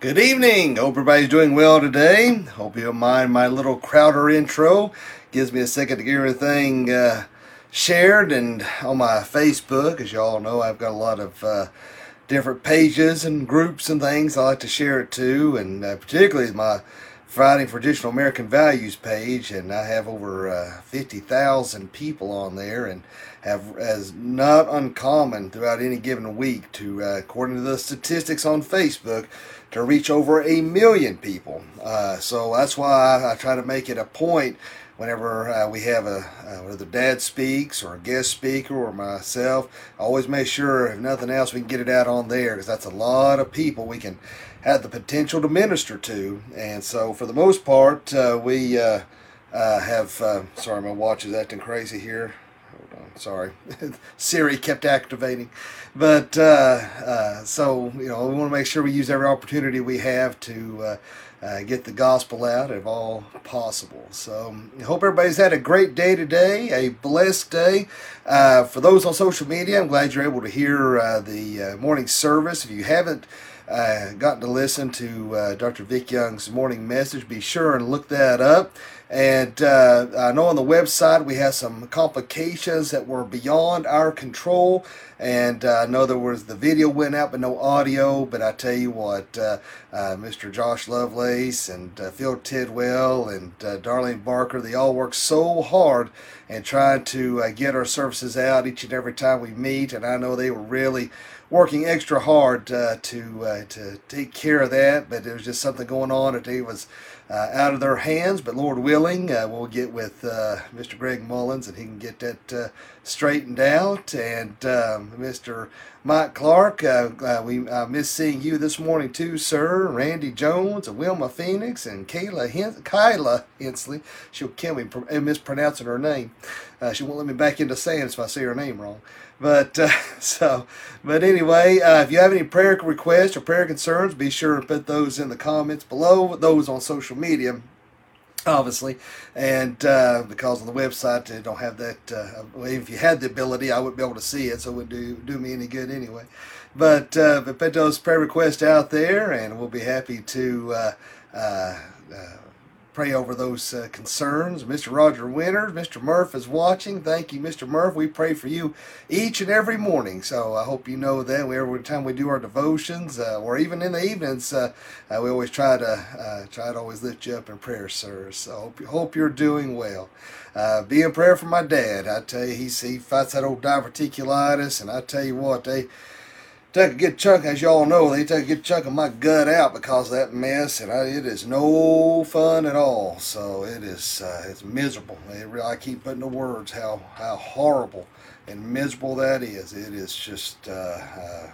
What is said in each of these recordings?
Good evening. Hope everybody's doing well today. Hope you don't mind my little Crowder intro. Gives me a second to get everything uh, shared and on my Facebook. As you all know, I've got a lot of uh, different pages and groups and things I like to share it to, and uh, particularly my Fighting for Traditional American Values page, and I have over uh, 50,000 people on there, and have as not uncommon throughout any given week to, uh, according to the statistics on Facebook, to reach over a million people. Uh, so that's why I, I, try to make it a point whenever uh, we have a uh, whether dad speaks or a guest speaker or myself. I always make sure, if nothing else, we can get it out on there because that's a lot of people we can had the potential to minister to. And so, for the most part, uh, we uh, uh, have. Uh, sorry, my watch is acting crazy here. Hold on, sorry. Siri kept activating. But uh, uh, so, you know, we want to make sure we use every opportunity we have to. Get the gospel out if all possible. So, I hope everybody's had a great day today, a blessed day. For those on social media, I'm glad you're able to hear the morning service. If you haven't uh, got to listen to uh, Dr. Vic Young's morning message, be sure and look that up. And uh, I know on the website we had some complications that were beyond our control. And uh, I know there was the video went out but no audio. But I tell you what, uh, uh, Mr. Josh Lovelace and uh, Phil Tidwell and uh, Darlene Barker, they all work so hard and trying to get our services out each and every time we meet. And I know they were really working extra hard to to take care of that, but there was just something going on it was out of their hands. But Lord willing, uh, we'll get with uh, Mr. Greg Mullins and he can get that uh, straightened out. And um, Mr. Mike Clark, we miss seeing you this morning too, sir. Randy Jones and Wilma Phoenix and Kayla Hen- Kyla Hensley. She'll kill me for mispronouncing her name. she won't let me back into saying if I say her name wrong. But uh, so, but anyway, uh, if you have any prayer requests or prayer concerns, be sure to put those in the comments below. Those on social media, obviously, and uh, because on the website they don't have that. Uh, if you had the ability, I wouldn't be able to see it, so it would do do me any good anyway. But uh, but put those prayer requests out there, and we'll be happy to. Uh, pray over those uh, concerns. Mr. Roger Winters, Mr. Murph is watching. Thank you, Mr. Murph. We pray for you each and every morning. So I hope you know that every time we do our devotions, uh, or even in the evenings, uh, uh we always try to uh, try to always lift you up in prayer, sir. So hope, hope you're doing well. Uh, be in prayer for my dad. I tell you, he's, he fights that old diverticulitis, and I tell you what, they take a good chunk, as y'all know, they take a good chunk of my gut out because of that mess, and I, it is no fun at all. So it is, uh, it's miserable. It really, I keep putting the words how how horrible and miserable that is. It is just, uh, uh,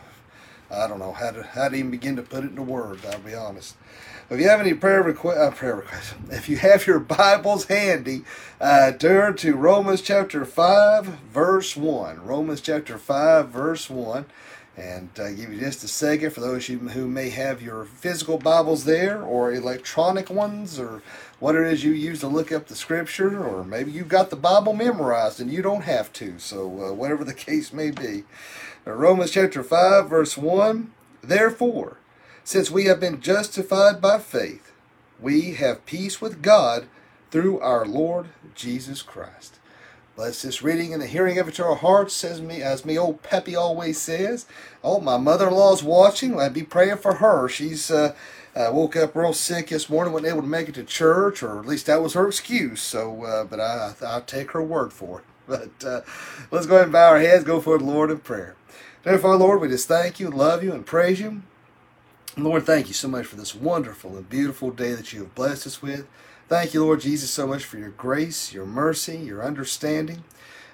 I don't know how to how to even begin to put it into words. I'll be honest. If you have any prayer request, uh, prayer requests, if you have your Bibles handy, uh, turn to Romans chapter five, verse one. Romans chapter five, verse one. And uh, give you just a second for those who may have your physical Bibles there or electronic ones or what it is you use to look up the scripture, or maybe you've got the Bible memorized and you don't have to. So, uh, whatever the case may be. Romans chapter 5, verse 1 Therefore, since we have been justified by faith, we have peace with God through our Lord Jesus Christ. Bless this reading and the hearing of it to our hearts, says me as me old Peppy always says. Oh, my mother-in-law's watching. I'd be praying for her. She's uh, uh, woke up real sick this morning, wasn't able to make it to church, or at least that was her excuse. So, uh, but I, I'll take her word for it. But uh, let's go ahead and bow our heads, go for the Lord in prayer. Therefore, Lord, we just thank you, love you, and praise you. Lord, thank you so much for this wonderful and beautiful day that you have blessed us with. Thank you, Lord Jesus, so much for your grace, your mercy, your understanding.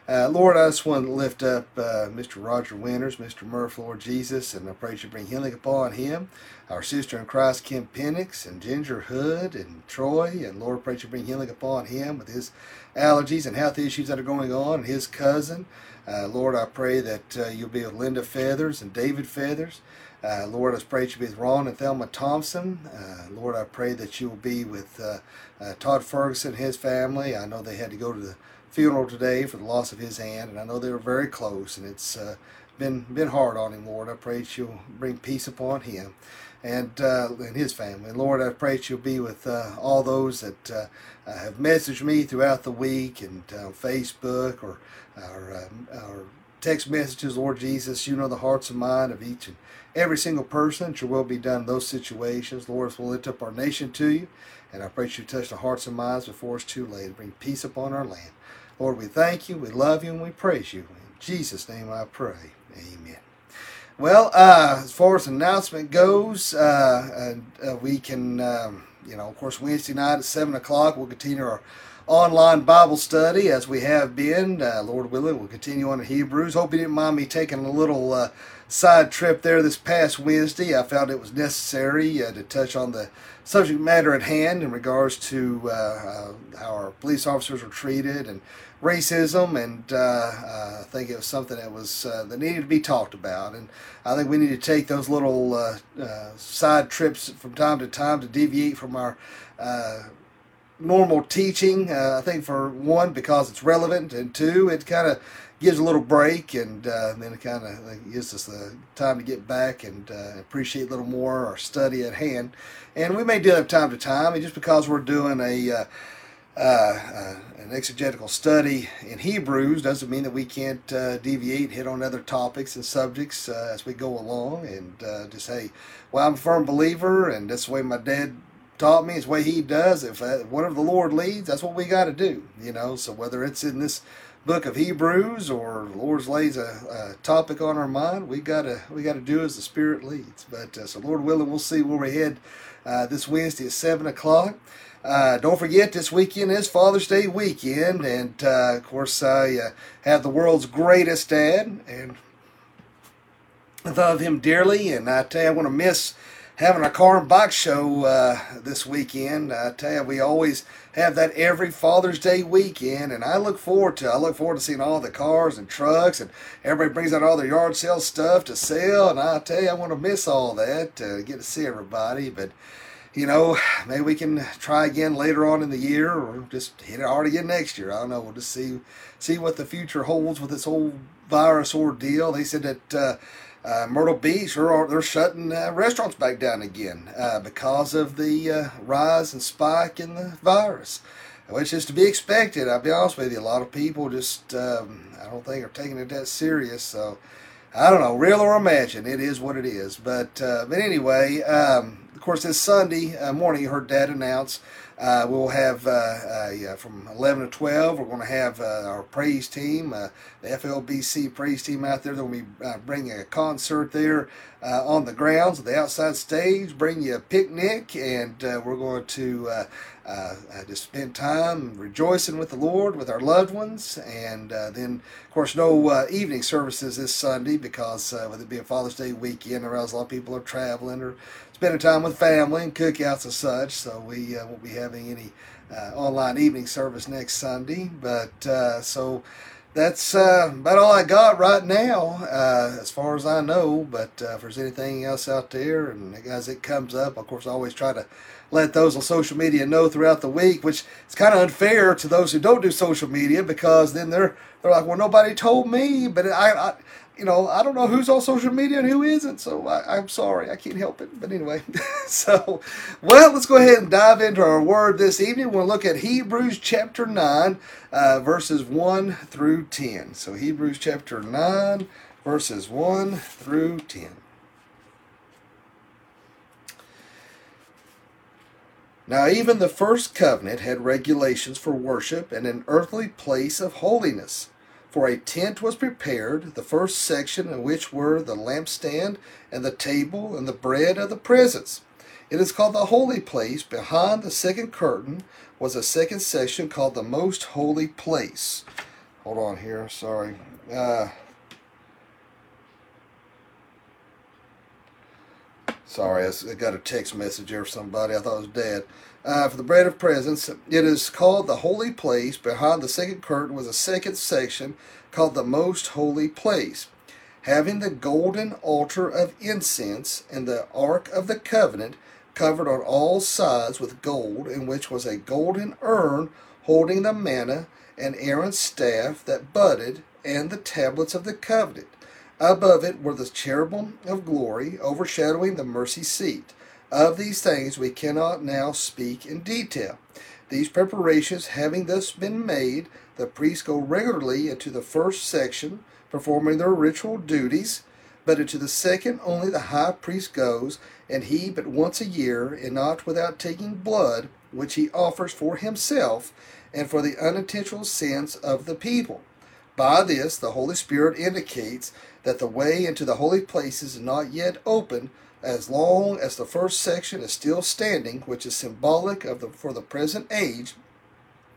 Uh, Lord, I just want to lift up uh, Mr. Roger Winters, Mr. Murph, Lord Jesus, and I pray you bring healing upon him. Our sister in Christ, Kim Penix, and Ginger Hood, and Troy, and Lord, pray you bring healing upon him with his allergies and health issues that are going on, and his cousin. Uh, Lord, I pray that uh, you'll be with Linda Feathers and David Feathers. Uh, Lord, I pray that you be with Ron and Thelma Thompson. Uh, Lord, I pray that you will be with uh, uh, Todd Ferguson and his family. I know they had to go to the funeral today for the loss of his aunt, and I know they were very close, and it's uh, been been hard on him, Lord. I pray that you'll bring peace upon him. and uh, and his family. Lord, I pray that you'll be with uh, all those that uh, uh, have messaged me throughout the week and on Facebook or our, um, our text messages, Lord Jesus. You know the hearts and mind of each and every single person. That your will be done in those situations. Lord, we'll lift up our nation to you. And I pray that you touch the hearts and minds before it's too late. Bring peace upon our land. Lord, we thank you, we love you, and we praise you. In Jesus' name I pray. Amen. Well, uh, as far as announcement goes, uh, uh, we can, um, you know, of course, Wednesday night at 7 o'clock, we'll continue our online Bible study as we have been. Uh, Lord willing, we'll continue on to Hebrews. Hope you didn't mind me taking a little uh, side trip there this past Wednesday. I found it was necessary uh, to touch on the subject matter at hand in regards to uh, uh, how our police officers were treated and racism, and uh, I think it was something that was that needed to be talked about. And I think we need to take those little side trips from time to time to deviate from our normal teaching. Uh, I think for one, because it's relevant, and two, it kind of gives a little break, and uh, then it kind of gives us the time to get back and uh, appreciate a little more our study at hand. And we may do that time to time, and just because we're doing a uh, uh, uh, an exegetical study in Hebrews doesn't mean that we can't deviate, hit on other topics and subjects as we go along, and just say, "Well, I'm a firm believer, and that's the way my dad taught me. The way he does. If whatever the Lord leads, that's what we got to do. You know. So whether it's in this book of Hebrews or the Lord lays a, a, topic on our mind, we gotta we gotta do as the Spirit leads. But uh, so Lord willing, we'll see where we head uh, this Wednesday at seven o'clock. Uh, don't forget, this weekend is Father's Day weekend, and uh, of course, I uh, have the world's greatest dad, and I love him dearly. And I tell you, I want to miss having a car and bike show uh, this weekend. I tell you, we always have that every Father's Day weekend, and I look forward to. I look forward to seeing all the cars and trucks, and everybody brings out all their yard sale stuff to sell. And I tell you, I want to miss all that to get to see everybody, but. You know, maybe we can try again later on in the year, or just hit it hard again next year. I don't know. We'll just see see what the future holds with this whole virus ordeal. They said that uh, uh, Myrtle Beach, they're, they're shutting uh, restaurants back down again uh, because of the uh, rise and spike in the virus, which is to be expected. I'll be honest with you, a lot of people just, um, I don't think, are taking it that serious. So, I don't know, real or imagined, it is what it is. But, uh, but anyway, um, of course, this Sunday uh, morning, you heard Dad announce uh, we'll have uh, uh, from 11 to 12. We're going to have uh, our praise team, uh, the FLBC praise team out there. They'll be bringing a concert there on the grounds of the outside stage. Bring you a picnic, and we're going to just spend time rejoicing with the Lord with our loved ones. And then, of course, no evening services this Sunday because with it being Father's Day weekend, I realize a lot of people are traveling or spending time with family and cookouts and such. So we uh, won't be having any uh, online evening service next Sunday. But uh, so that's uh, about all I got right now, uh, as far as I know. But uh, if there's anything else out there, and as it comes up, of course, I always try to let those on social media know throughout the week, which is kind of unfair to those who don't do social media because then they're they're like, well, nobody told me. But I, I you know, I don't know who's on social media and who isn't, so I, am sorry, I can't help it. But anyway, so, well, let's go ahead and dive into our word this evening. We'll look at Hebrews chapter 9, uh, verses 1 through 10. So, Hebrews chapter 9, verses 1 through 10. Now, even the first covenant had regulations for worship and an earthly place of holiness for a tent was prepared, the first section in which were the lampstand and the table and the bread of the presence. It is called the holy place. Behind the second curtain was a second section called the most holy place. Hold on here, sorry. Uh, sorry, I got a text message here from somebody. I thought it was Dad uh, for the bread of presence. It is called the holy place. Behind the second curtain was a second section called the most holy place, having the golden altar of incense and the ark of the covenant covered on all sides with gold, in which was a golden urn holding the manna and Aaron's staff that budded and the tablets of the covenant. Above it were the cherubim of glory, overshadowing the mercy seat. Of these things we cannot now speak in detail. These preparations having thus been made, the priests go regularly into the first section, performing their ritual duties, but into the second only the high priest goes, and he but once a year, and not without taking blood, which he offers for himself and for the unintentional sins of the people. By this, the Holy Spirit indicates that the way into the holy places is not yet open, as long as the first section is still standing, which is symbolic of the for the present age.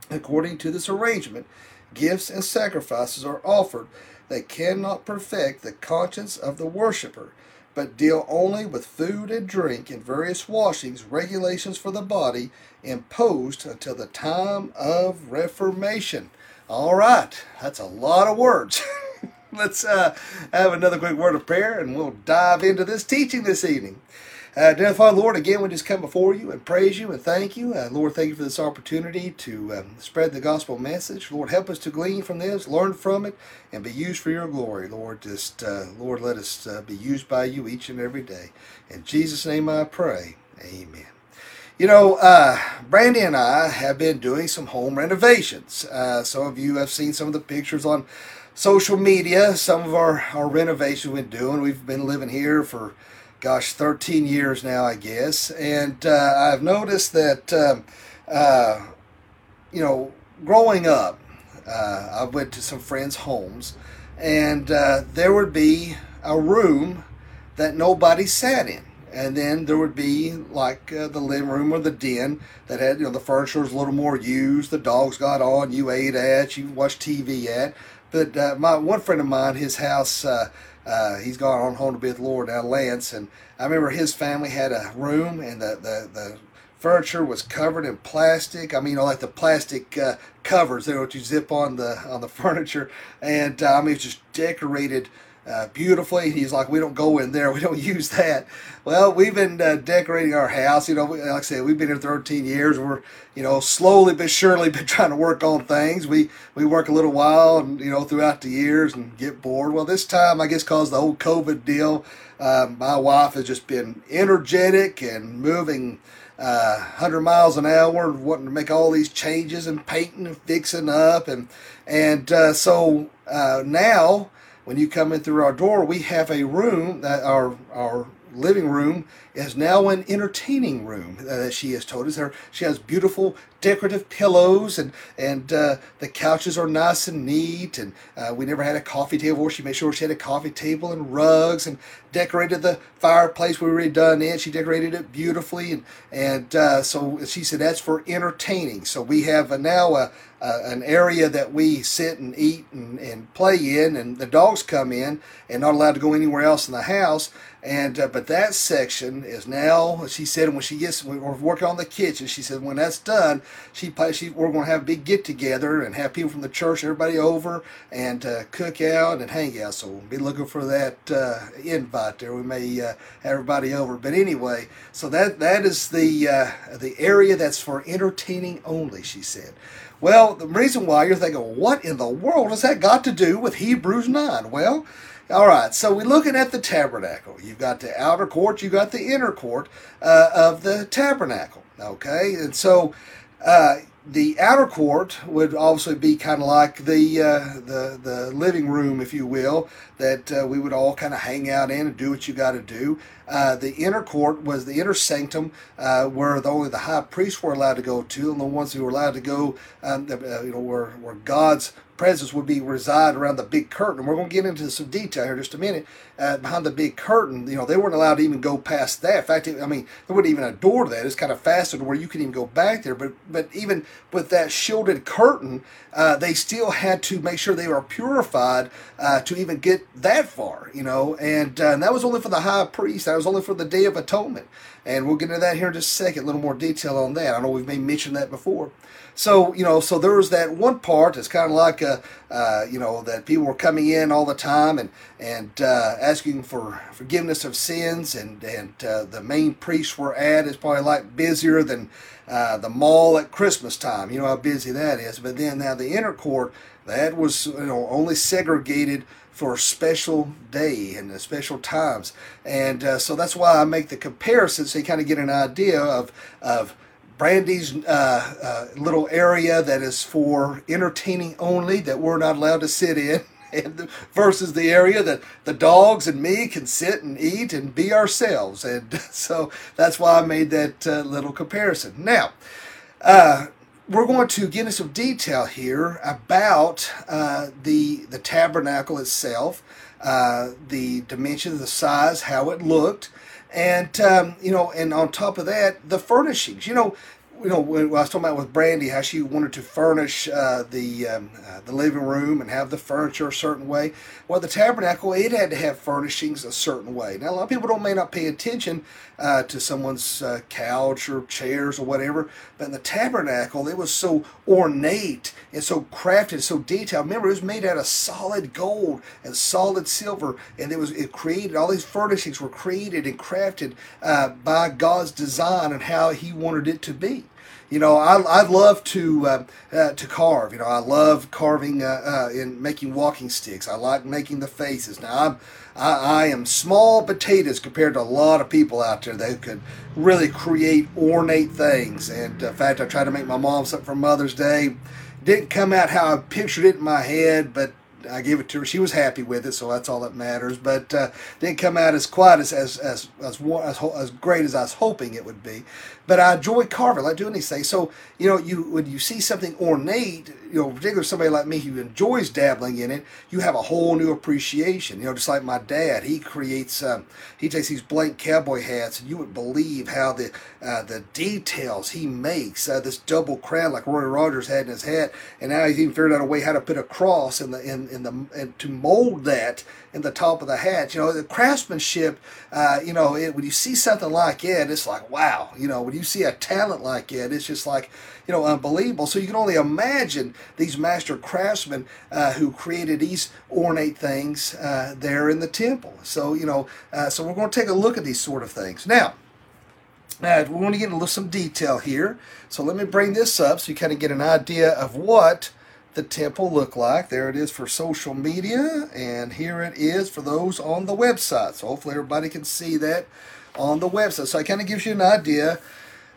According to this arrangement, gifts and sacrifices are offered that cannot perfect the conscience of the worshipper, but deal only with food and drink and various washings, regulations for the body imposed until the time of Reformation. All right, that's a lot of words. Let's uh, have another quick word of prayer and we'll dive into this teaching this evening. Uh, dear Father, Lord, again, we just come before you and praise you and thank you. Uh, Lord, thank you for this opportunity to um, spread the gospel message. Lord, help us to glean from this, learn from it, and be used for your glory. Lord, just, uh, Lord, let us uh, be used by you each and every day. In Jesus' name I pray. Amen. You know, uh, Brandy and I have been doing some home renovations. Uh, some of you have seen some of the pictures on social media, some of our, our renovations we've been doing. We've been living here for gosh, 13 years now, I guess. And uh, I've noticed that, um, uh, you know, growing up, uh, I went to some friends' homes, and uh, there would be a room that nobody sat in. And then there would be like uh, the living room or the den that had, you know, the furniture was a little more used. The dogs got on, you ate at, you watched TV at. But uh, my one friend of mine, his house, uh, he's gone on home to be with the Lord now, Lance. And I remember his family had a room, and the, the, the furniture was covered in plastic. I mean, you know, like the plastic uh, covers what you zip on the on the furniture, and uh, I mean, it's just decorated uh, beautifully. He's like, we don't go in there. We don't use that. Well, we've been uh, decorating our house. You know, like I said, we've been here 13 years. We're, you know, slowly but surely been trying to work on things. We we work a little while, and you know, throughout the years, and get bored. Well, this time, I guess, cause the whole COVID deal, uh, my wife has just been energetic and moving. Uh, 100 miles an hour, wanting to make all these changes and painting and fixing up, and and uh, so uh, now when you come in through our door, we have a room that our our living room is now an entertaining room that she has told us. Her, she has beautiful decorative pillows and and uh, the couches are nice and neat and uh, we never had a coffee table. She made sure she had a coffee table and rugs and decorated the fireplace we were done in. She decorated it beautifully and and uh, so she said that's for entertaining. So we have now a, a, an area that we sit and eat and, and play in and the dogs come in and not allowed to go anywhere else in the house. And uh, but that section is now. She said when she gets, we're working on the kitchen. She said when that's done, she she we're going to have a big get together and have people from the church, everybody over, and uh, cook out and hang out. So we'll be looking for that uh, invite there. We may uh, have everybody over, but anyway, so that that is the uh, the area that's for entertaining only. She said. Well, the reason why you're thinking, what in the world has that got to do with Hebrews nine? Well. All right, so we're looking at the tabernacle. You've got the outer court, you've got the inner court uh, of the tabernacle. Okay, and so uh, the outer court would also be kind of like the uh, the the living room, if you will, that uh, we would all kind of hang out in and do what you got to do. Uh, the inner court was the inner sanctum, uh, where the, only the high priests were allowed to go to, and the ones who were allowed to go, um, uh, you know, where where God's presence would be reside around the big curtain. And we're going to get into some detail here in just a minute. Uh, behind the big curtain, you know, they weren't allowed to even go past that. In fact, I mean, there wasn't even a door to that. It's kind of fastened where you could even go back there. But but even with that shielded curtain, uh, they still had to make sure they were purified uh, to even get that far, you know. And, uh, and that was only for the high priest. That was only for the Day of Atonement. And we'll get into that here in just a second, a little more detail on that. I know we've mentioned that before. So, you know, so there was that one part that's kind of like, a, uh, you know, that people were coming in all the time and, and uh, asking for forgiveness of sins. And, and uh, the main priests were at is probably like busier than uh, the mall at Christmas time. You know how busy that is. But then now the inner court, that was you know only segregated for a special day and special times. And uh, so that's why I make the comparison so you kind of get an idea of, of Brandy's uh, uh, little area that is for entertaining only that we're not allowed to sit in. And versus the area that the dogs and me can sit and eat and be ourselves, and so that's why I made that uh, little comparison. Now, uh, we're going to get into some detail here about uh, the the tabernacle itself, uh, the dimensions, the size, how it looked, and um, you know, and on top of that, the furnishings. You know, you know, when I was talking about with Brandy, how she wanted to furnish uh, the um, uh, the living room and have the furniture a certain way. Well, the tabernacle it had to have furnishings a certain way. Now, a lot of people don't may not pay attention uh, to someone's uh, couch or chairs or whatever, but in the tabernacle, it was so ornate and so crafted, so detailed. Remember, it was made out of solid gold and solid silver, and it was it created all these furnishings were created and crafted uh, by God's design and how He wanted it to be. You know, I, I love to uh, uh, to carve. You know, I love carving uh, uh, and making walking sticks. I like making the faces. Now, I'm I, I am small potatoes compared to a lot of people out there that could really create ornate things. And uh, in fact, I tried to make my mom something for Mother's Day. Didn't come out how I pictured it in my head, but I gave it to her. She was happy with it, so that's all that matters. But uh, didn't come out as quite as as as as, as, as great as I was hoping it would be. But I enjoy carving, I like doing these things. So you know, you when you see something ornate, you know, particularly somebody like me who enjoys dabbling in it, you have a whole new appreciation. You know, just like my dad, he creates, um, he takes these blank cowboy hats, and you would believe how the uh, the details he makes. Uh, this double crown like Roy Rogers had in his hat, and now he's even figured out a way how to put a cross in the in in the and to mold that in the top of the hat. You know, the craftsmanship. Uh, you know, it, when you see something like it, it's like wow. You know, when you see a talent like it, it's just like you know unbelievable. So you can only imagine these master craftsmen uh, who created these ornate things uh, there in the temple. So you know, uh, so we're going to take a look at these sort of things now. Now, we want to get into some detail here. So let me bring this up so you kind of get an idea of what the temple look like. There it is for social media, and here it is for those on the website. So hopefully everybody can see that on the website. So it kind of gives you an idea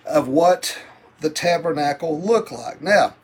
of what the tabernacle looked like. Now,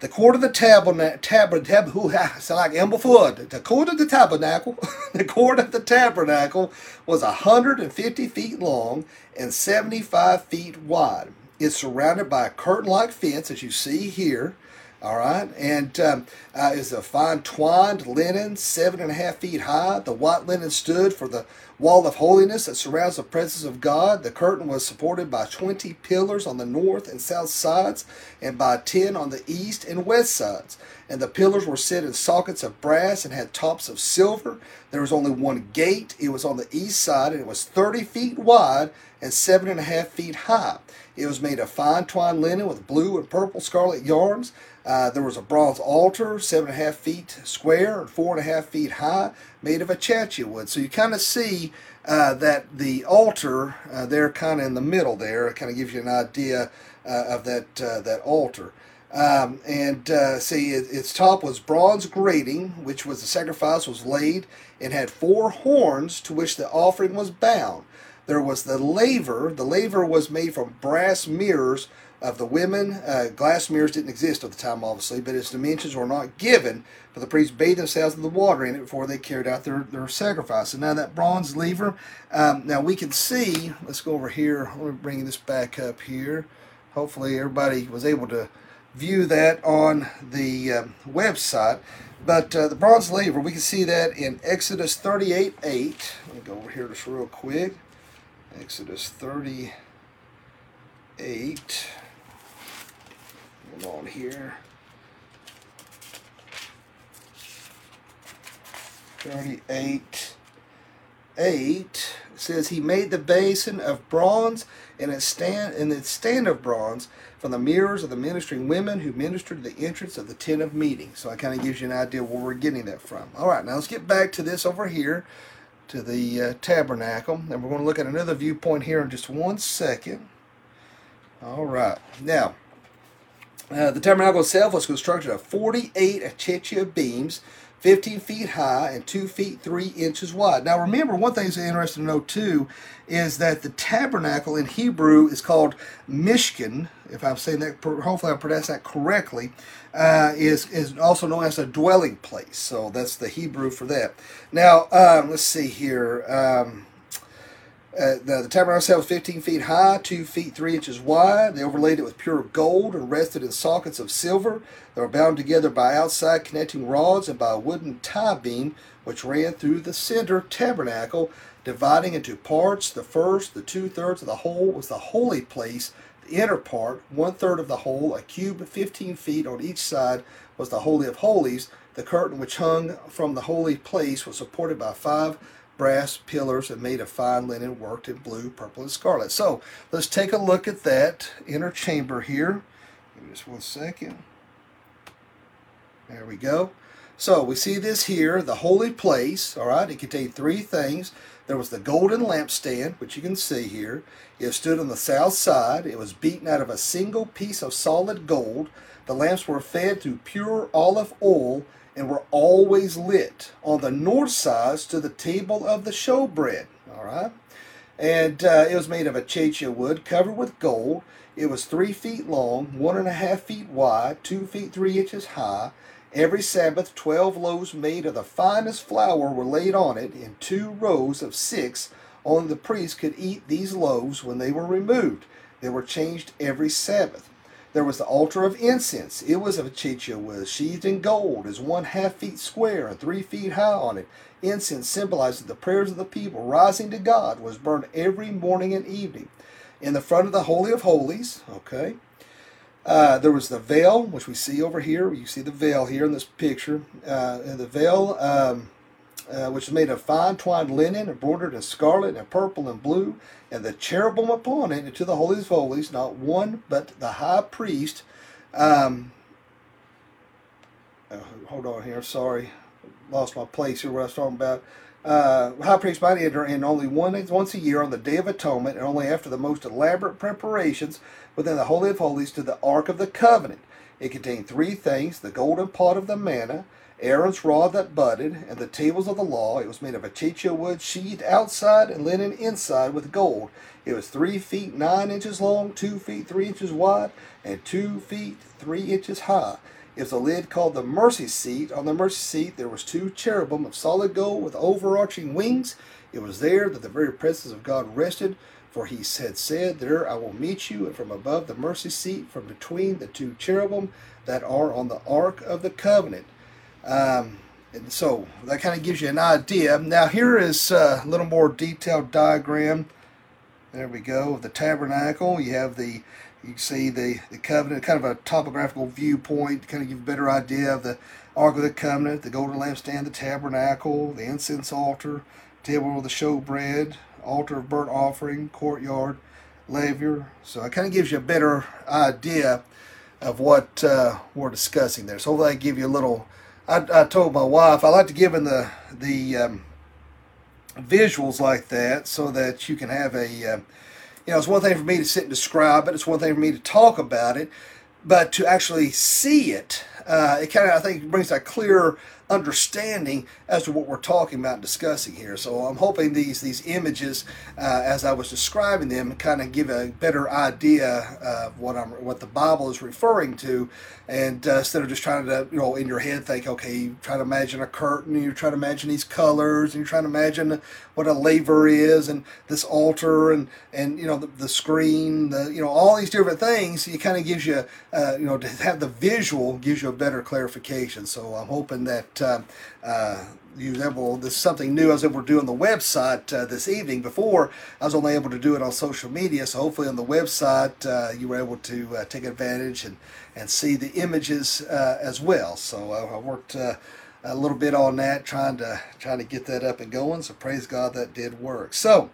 the court of the tabernacle, tabernacle, sound like M before, the court of the tabernacle, the court of the tabernacle was 150 feet long and 75 feet wide. It's surrounded by a curtain-like fence, as you see here, all right, and um, uh, is a fine twined linen, seven and a half feet high. The white linen stood for the wall of holiness that surrounds the presence of God. The curtain was supported by 20 pillars on the north and south sides, and by 10 on the east and west sides. And the pillars were set in sockets of brass and had tops of silver. There was only one gate. It was on the east side, and it was 30 feet wide and seven and a half feet high. It was made of fine twined linen with blue and purple scarlet yarns. Uh, there was a bronze altar, seven and a half feet square and four and a half feet high, made of acacia wood. So you kind of see uh, that the altar uh, there, kind of in the middle there, kind of gives you an idea uh, of that uh, that altar. Um, and see, it, its top was bronze grating, which was the sacrifice was laid, and had four horns to which the offering was bound. There was the laver. The laver was made from brass mirrors of the women. Uh, glass mirrors didn't exist at the time, obviously, but its dimensions were not given but the priests bathed themselves in the water in it before they carried out their, their sacrifice. And now that bronze laver, um, now we can see, let's go over here, let me bring this back up here. Hopefully everybody was able to view that on the um, website. But uh, the bronze laver, we can see that in Exodus 38 8. Let me go over here just real quick. Exodus 38 on here. 38 8 says he made the basin of bronze and its stand and its stand of bronze from the mirrors of the ministering women who ministered to the entrance of the tent of meeting. So it kind of gives you an idea where we're getting that from. All right, now let's get back to this over here, to the uh, tabernacle, and we're going to look at another viewpoint here in just one second. All right, now Uh, the tabernacle itself was constructed of 48 acacia beams, 15 feet high and 2 feet 3 inches wide. Now remember, one thing that's interesting to know too is that the tabernacle in Hebrew is called Mishkan, if I'm saying that, hopefully I'm pronouncing that correctly, uh, is, is also known as a dwelling place. So that's the Hebrew for that. Now, um, let's see here. Um, uh, the, the tabernacle was 15 feet high, 2 feet 3 inches wide. They overlaid it with pure gold and rested in sockets of silver. They were bound together by outside connecting rods and by a wooden tie beam which ran through the center tabernacle, dividing into parts. The first, the two thirds of the whole, was the holy place. The inner part, one third of the whole, a cube of 15 feet on each side, was the Holy of Holies. The curtain which hung from the holy place was supported by five brass pillars and made of fine linen worked in blue, purple, and scarlet. So let's take a look at that inner chamber here. Give me just one second. There we go. So we see this here, the holy place, all right, it contained three things. There was the golden lampstand, which you can see here. It stood on the south side. It was beaten out of a single piece of solid gold. The lamps were fed through pure olive oil and were always lit on the north side to the table of the showbread. All right, and uh, it was made of acacia wood covered with gold. It was three feet long, one and a half feet wide, two feet three inches high. Every Sabbath, twelve loaves made of the finest flour were laid on it in two rows of six. Only the priest could eat these loaves when they were removed. They were changed every Sabbath. There was the altar of incense. It was of acacia wood, sheathed in gold, is one half feet square and three feet high on it. Incense symbolizes the prayers of the people rising to God, was burned every morning and evening. In the front of the Holy of Holies, okay, uh, there was the veil, which we see over here. You see the veil here in this picture. Uh, the veil um, uh, which is made of fine twined linen, embroidered in scarlet and purple and blue, and the cherubim upon it into the holies of holies, not one but the high priest. Um, uh, hold on here, sorry, lost my place here. What I was talking about. Uh, high priest might enter in only one once a year on the Day of Atonement, and only after the most elaborate preparations within the Holy of Holies to the Ark of the Covenant. It contained three things: the golden pot of the manna Aaron's rod that budded, and the tables of the law. It was made of acacia wood, sheathed outside and linen inside with gold. It was three feet nine inches long, two feet three inches wide, and two feet three inches high. It was a lid called the mercy seat. On the mercy seat there was two cherubim of solid gold with overarching wings. It was there that the very presence of God rested, for he had said, There I will meet you, and from above the mercy seat, from between the two cherubim that are on the ark of the covenant. Um, and so that kind of gives you an idea. Now here is a little more detailed diagram. There we go. The tabernacle. You have the you can see the, the covenant, kind of a topographical viewpoint to kind of give a better idea of the Ark of the Covenant, the golden lampstand, the tabernacle, the incense altar, table of the showbread, altar of burnt offering, courtyard, laver. So it kind of gives you a better idea of what uh, we're discussing there. So hopefully I give you a little I, I told my wife I like to give in the the um, visuals like that so that you can have a uh, you know it's one thing for me to sit and describe it it's one thing for me to talk about it but to actually see it uh, it kind of I think brings a clear understanding as to what we're talking about and discussing here. So I'm hoping these these images, uh, as I was describing them, kind of give a better idea of what I'm what the Bible is referring to, and uh, instead of just trying to you know in your head think, okay, you try to imagine a curtain, and you're trying to imagine these colors, and you're trying to imagine what a laver is, and this altar, and and you know the, the screen, the you know all these different things. It kind of gives you uh, you know to have the visual gives you a better clarification. So I'm hoping that uh, uh, you able, this is something new I was able to do on the website uh, this evening. Before, I was only able to do it on social media, so hopefully on the website uh, you were able to uh, take advantage and, and see the images uh, as well. So I worked a little bit on that, trying to trying to get that up and going. So praise God that did work. So.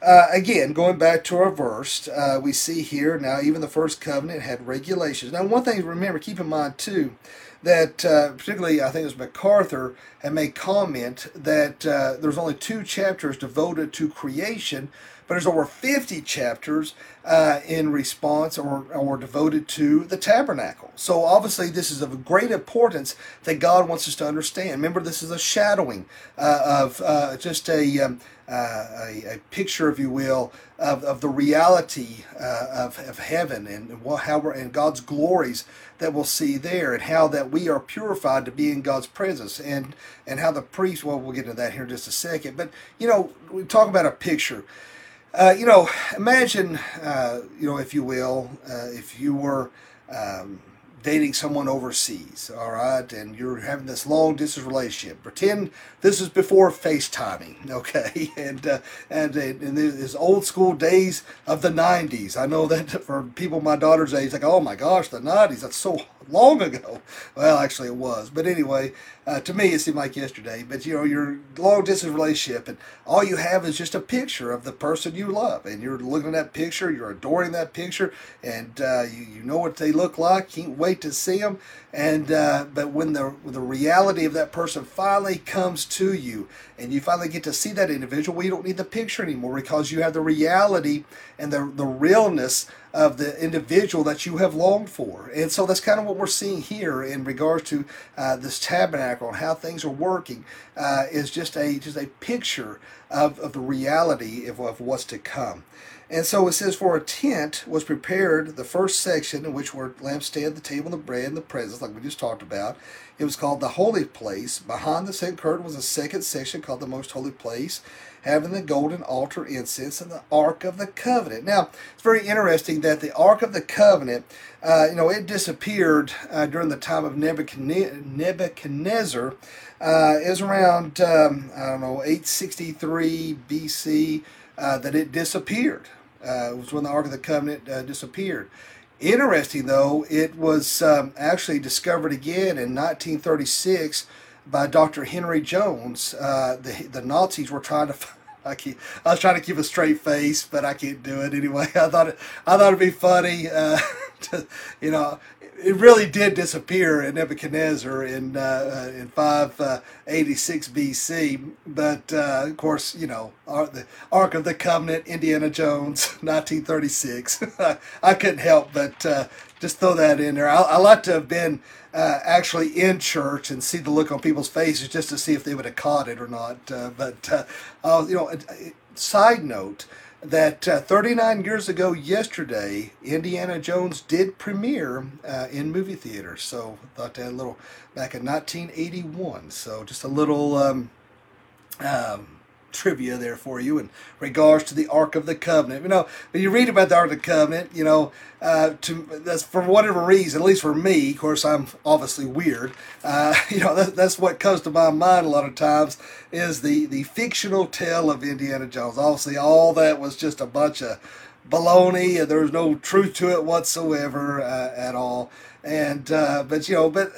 Uh, again, going back to our verse, uh, we see here now even the first covenant had regulations. Now, one thing to remember, keep in mind too, that uh, particularly I think it was MacArthur had made comment that uh, there's only two chapters devoted to creation, but there's over 50 chapters uh, in response or, or devoted to the tabernacle. So obviously, this is of great importance that God wants us to understand. Remember, this is a shadowing uh, of just a, um, uh, a, a, picture, if you will, of, of the reality uh, of, of heaven and how we're, and God's glories that we'll see there, and how that we are purified to be in God's presence, and and how the priest. Well, we'll get into that here in just a second. But you know, we talk about a picture. Uh, you know, imagine, uh, you know, if you will, uh, if you were um, dating someone overseas, all right, and you're having this long distance relationship. Pretend this is before FaceTiming, okay, and uh, and in these old school days of the '90s. I know that for people my daughter's age, like, oh my gosh, the '90s, that's so long ago. Well, actually, it was, but anyway, uh, to me, it seemed like yesterday. But you know, your long distance relationship, and all you have is just a picture of the person you love, and you're looking at that picture, you're adoring that picture, and uh, you you know what they look like. Can't wait to see them. And uh, but when the when the reality of that person finally comes to you, and you finally get to see that individual, well, you don't need the picture anymore because you have the reality and the the realness of the individual that you have longed for. And so that's kind of what we're seeing here in regards to uh, this tabernacle and how things are working. Uh, is just a just a picture of, of the reality of, of what's to come. And so it says, For a tent was prepared, the first section, in which were lampstand, the table, the bread, and the presence, like we just talked about. It was called the holy place. Behind the second curtain was a second section called the most holy place, having the golden altar incense and the ark of the covenant. Now, it's very interesting that the ark of the covenant, uh, you know, it disappeared uh, during the time of Nebuchadnezzar. Uh, is around, um, I don't know, 863 BC uh, that it disappeared. Uh, was when the Ark of the Covenant uh, disappeared. Interesting, though, it was um, actually discovered again in 1936 by Dr. Henry Jones. Uh, the, the Nazis were trying to. I, keep, I was trying to keep a straight face, but I can't do it anyway. I thought it, I thought it'd be funny, uh, to, you know it really did disappear in Nebuchadnezzar in uh, uh in 586 uh, BC. But uh, of course, you know, the Ark of the Covenant, Indiana Jones, 1936. I couldn't help but uh, just throw that in there. I, I like to have been uh, actually in church and see the look on people's faces just to see if they would have caught it or not. but you know, side note that uh, 39 years ago yesterday, Indiana Jones did premiere uh, in movie theaters. So thought that a little back in 1981. So just a little um, um, trivia there for you in regards to the Ark of the Covenant. You know, when you read about the Ark of the Covenant, you know, uh, to that's for whatever reason, at least for me, of course, I'm obviously weird. Uh, you know, that, that's what comes to my mind a lot of times is the the fictional tale of Indiana Jones. Obviously, all that was just a bunch of baloney, there was no truth to it whatsoever uh, at all. And uh, but you know, but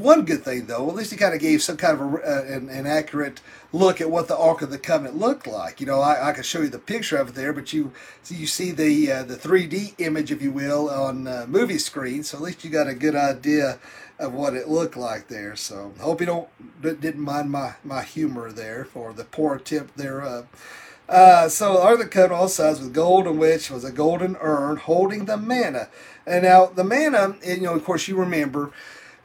one good thing though, at least he kind of gave some kind of a, uh, an, an, accurate look at what the Ark of the Covenant looked like. You know, I, I can show you the picture of it there, but you you see the uh, the 3D image, if you will, on uh, movie screen. So at least you got a good idea of what it looked like there. So hope you don't didn't mind my my humor there for the poor attempt thereof. Uh, so Ark of the Covenant all sides with golden which was a golden urn holding the manna. And now the manna, and, you know, of course, you remember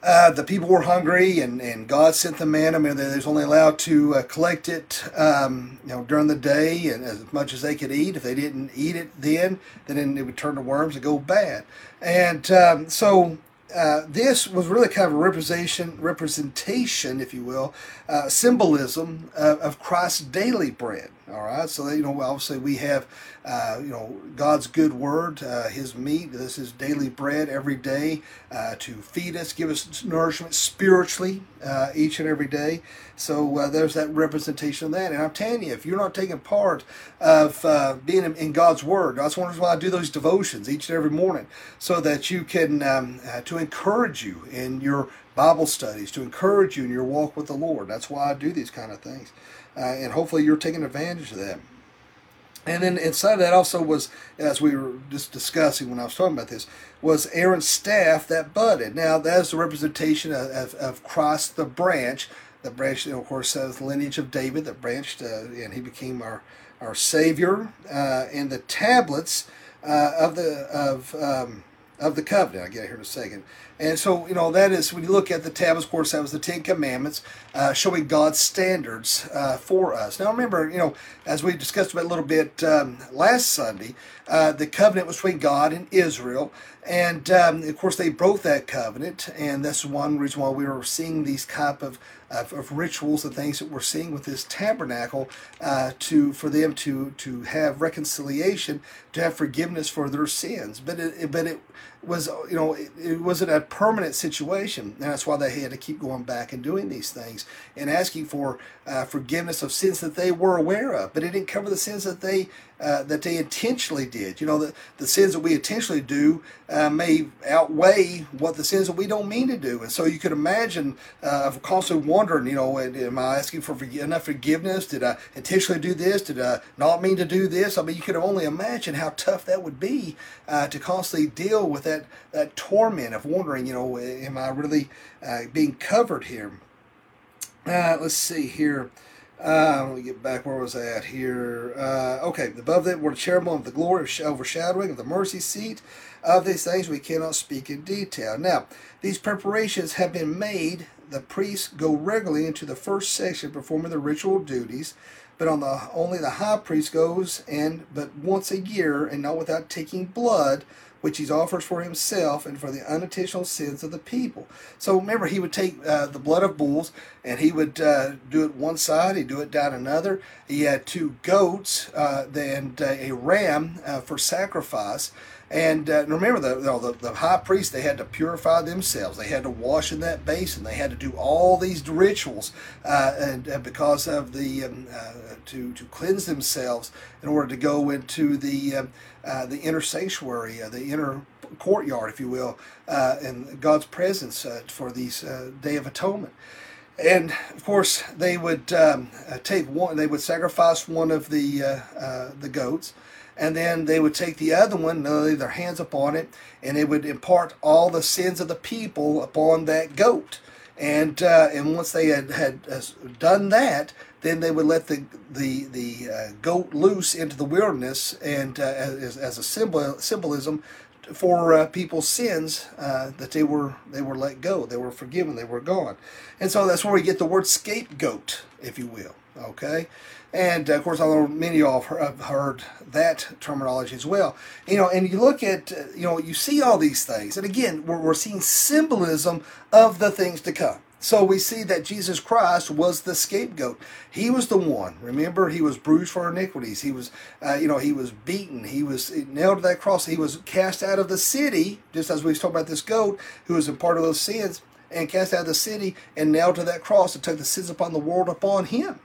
uh, the people were hungry, and, and God sent the manna. I mean, they was only allowed to uh, collect it, um, you know, during the day, and as much as they could eat. If they didn't eat it then, then it would turn to worms and go bad. And um, so uh, this was really kind of a representation, representation, if you will, uh, symbolism of, of Christ's daily bread. All right, so you know, obviously we have, uh, you know, God's good word, uh, His meat. This is daily bread every day uh, to feed us, give us nourishment spiritually uh, each and every day. So uh, there's that representation of that. And I'm telling you, if you're not taking part of uh, being in God's Word, that's one reason why I do those devotions each and every morning, so that you can um, to encourage you in your Bible studies, to encourage you in your walk with the Lord. That's why I do these kind of things uh, and hopefully you're taking advantage of that. And then inside of that also was, as we were just discussing when I was talking about this, was Aaron's staff that budded. Now that is the representation of, of, of Christ, the branch. The branch, of course, the lineage of David that branched, uh, and he became our our Savior. Uh, and the tablets uh, of the of um, of the covenant. I'll get here in a second. And so, you know, that is when you look at the tablets, of course, that was the Ten Commandments, uh, showing God's standards uh, for us. Now, remember, you know, as we discussed about a little bit um, last Sunday, uh, the covenant was between God and Israel. And um, of course, they broke that covenant, and that's one reason why we were seeing these type of, of, of rituals and things that we're seeing with this tabernacle uh, to for them to to have reconciliation, to have forgiveness for their sins. But it, but it was you know it, it wasn't a permanent situation, and that's why they had to keep going back and doing these things and asking for uh, forgiveness of sins that they were aware of. But it didn't cover the sins that they uh, that they intentionally did. You know, the, the sins that we intentionally do uh, may outweigh what the sins that we don't mean to do. And so you could imagine uh, constantly wondering, you know, am I asking for enough forgiveness? Did I intentionally do this? Did I not mean to do this? I mean, you could only imagine how tough that would be uh, to constantly deal with that, that torment of wondering, you know, am I really uh, being covered here? Uh, let's see here. Uh, let me get back. Where was I at here? Uh, okay, above that were the cherubim of the glory overshadowing of the mercy seat. Of these things we cannot speak in detail. Now, these preparations have been made. The priests go regularly into the first section performing the ritual duties, but on the only the high priest goes and but once a year and not without taking blood which he offers for himself and for the unintentional sins of the people. So remember, he would take uh, the blood of bulls and he would uh, do it one side, he'd do it down another. He had two goats uh, and uh, a ram uh, for sacrifice. And uh, remember, the, you know, the, the high priest, they had to purify themselves. They had to wash in that basin. They had to do all these rituals uh, and uh, because of the, um, uh, to, to cleanse themselves in order to go into the, um, uh, the inner sanctuary, uh, the inner courtyard, if you will, in God's presence for these Day of Atonement. And of course, they would um, take one. They would sacrifice one of the the goats, and then they would take the other one, lay their hands upon it, and they would impart all the sins of the people upon that goat. And uh, and once they had, had uh, done that, then they would let the the the uh, goat loose into the wilderness, and uh, as, as a symbol symbolism for uh, people's sins uh, that they were they were let go, they were forgiven, they were gone, and so that's where we get the word scapegoat, if you will. Okay, and uh, of course, I know many of y'all have heard that terminology as well. You know, and you look at, uh, you know, you see all these things, and again, we're, we're seeing symbolism of the things to come. So we see that Jesus Christ was the scapegoat. He was the one. Remember, he was bruised for iniquities. He was, uh, you know, he was beaten. He was nailed to that cross. He was cast out of the city, just as we talked about this goat who was a part of those sins, and cast out of the city and nailed to that cross and took the sins upon the world upon him.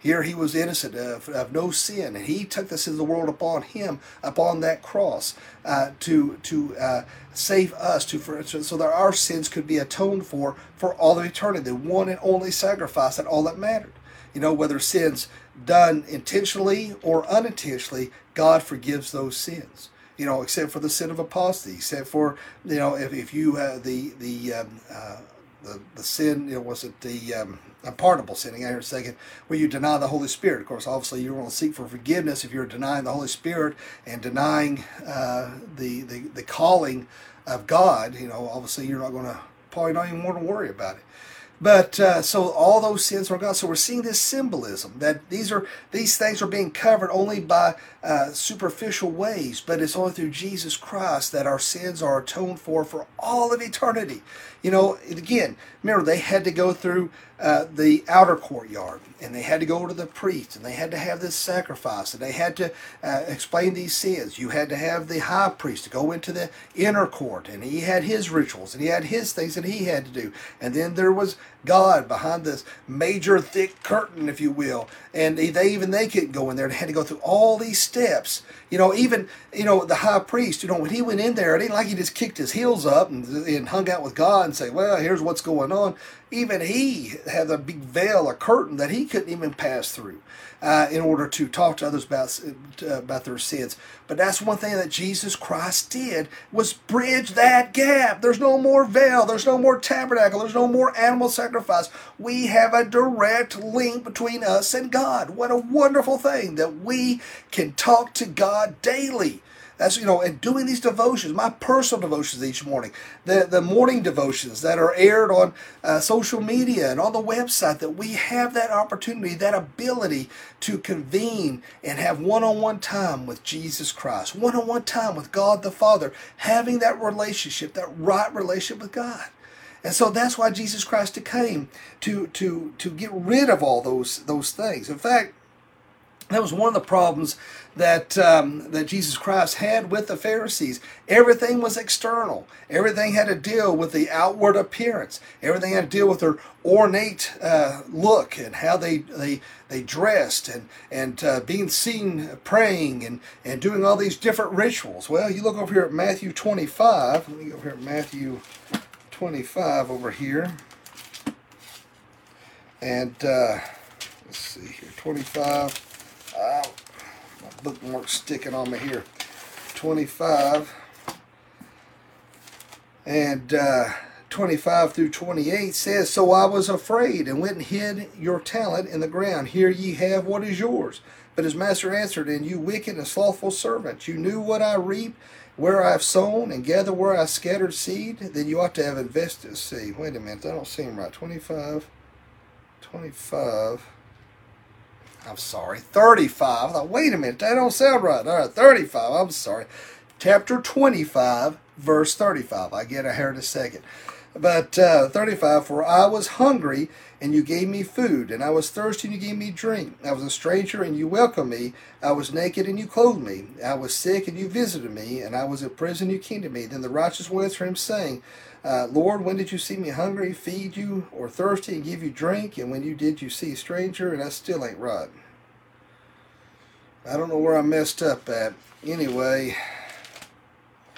Here he was innocent of, of no sin, and he took the sins of the world upon him, upon that cross, uh, to to uh, save us, to for so that our sins could be atoned for for all of eternity. The one and only sacrifice that all that mattered. You know, whether sins done intentionally or unintentionally, God forgives those sins you know, except for the sin of apostasy, except for you know, if, if you uh, the the um, uh, the the sin, you know, was it the um, unpardonable sinning? I hear a second, where you deny the Holy Spirit. Of course, obviously, you're going to seek for forgiveness if you're denying the Holy Spirit and denying uh, the, the the calling of God. You know, obviously, you're not going to probably not even want to worry about it. But uh, so all those sins are gone. So we're seeing this symbolism that these are these things are being covered only by uh, superficial ways, but it's only through Jesus Christ that our sins are atoned for for all of eternity. You know, again, remember they had to go through uh, the outer courtyard, and they had to go to the priest, and they had to have this sacrifice, and they had to uh, explain these sins. You had to have the high priest to go into the inner court, and he had his rituals, and he had his things that he had to do. And then there was God behind this major thick curtain, if you will, and they even they couldn't go in there. They had to go through all these steps. You know, even you know the high priest. You know, when he went in there, it ain't like he just kicked his heels up and, and hung out with God and say, "Well, here's what's going on." Even he have a big veil, a curtain that he couldn't even pass through uh, in order to talk to others about uh, about their sins. But that's one thing that Jesus Christ did was bridge that gap. There's no more veil. There's no more tabernacle. There's no more animal sacrifice. We have a direct link between us and God. What a wonderful thing that we can talk to God daily. That's you know, and doing these devotions, my personal devotions each morning, the the morning devotions that are aired on uh, social media and on the website, that we have that opportunity, that ability to convene and have one-on-one time with Jesus Christ, one-on-one time with God the Father, having that relationship, that right relationship with God. And so that's why Jesus Christ came to to to get rid of all those those things. In fact, that was one of the problems that um, that Jesus Christ had with the Pharisees. Everything was external. Everything had to deal with the outward appearance. Everything had to deal with their ornate uh, look and how they they they dressed and and uh, being seen praying and and doing all these different rituals. Well, you look over here at Matthew 25. Let me go over here at Matthew 25 over here, and uh, let's see here 25. Bookmark sticking on me here. 25 and uh, 25 through 28 says, So I was afraid and went and hid your talent in the ground. Here ye have what is yours. But his master answered, And you wicked and slothful servant, you knew what I reap, where I have sown, and gather where I scattered seed. Then you ought to have invested seed. Wait a minute, that don't seem right. 25, 25. I'm sorry, 35. I thought, wait a minute, that don't sound right. All right, 35. I'm sorry. Chapter 25, verse 35. I get ahead in a second. But uh, 35, for I was hungry, and you gave me food, and I was thirsty, and you gave me drink. I was a stranger, and you welcomed me. I was naked, and you clothed me. I was sick, and you visited me, and I was in prison, and you came to me. Then the righteous will answer him, saying, uh, Lord, when did you see me hungry, feed you, or thirsty, and give you drink? And when you did, you see a stranger, and I still ain't right. I don't know where I messed up at. Anyway,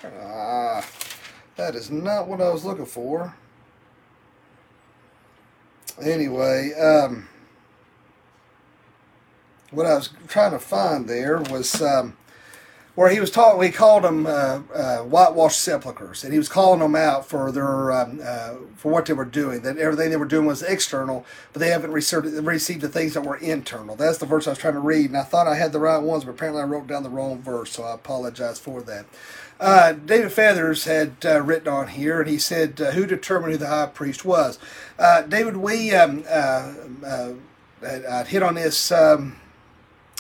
ah, that is not what I was looking for. Anyway, um, what I was trying to find there was um, where he was talking. We called them uh, uh, whitewashed sepulchres, and he was calling them out for their um, uh, for what they were doing. That everything they were doing was external, but they haven't received the things that were internal. That's the verse I was trying to read, and I thought I had the right ones, but apparently I wrote down the wrong verse, so I apologize for that. Uh, David Feathers had uh, written on here, and he said, uh, "Who determined who the high priest was?" David, we um, I'd hit on this. Um,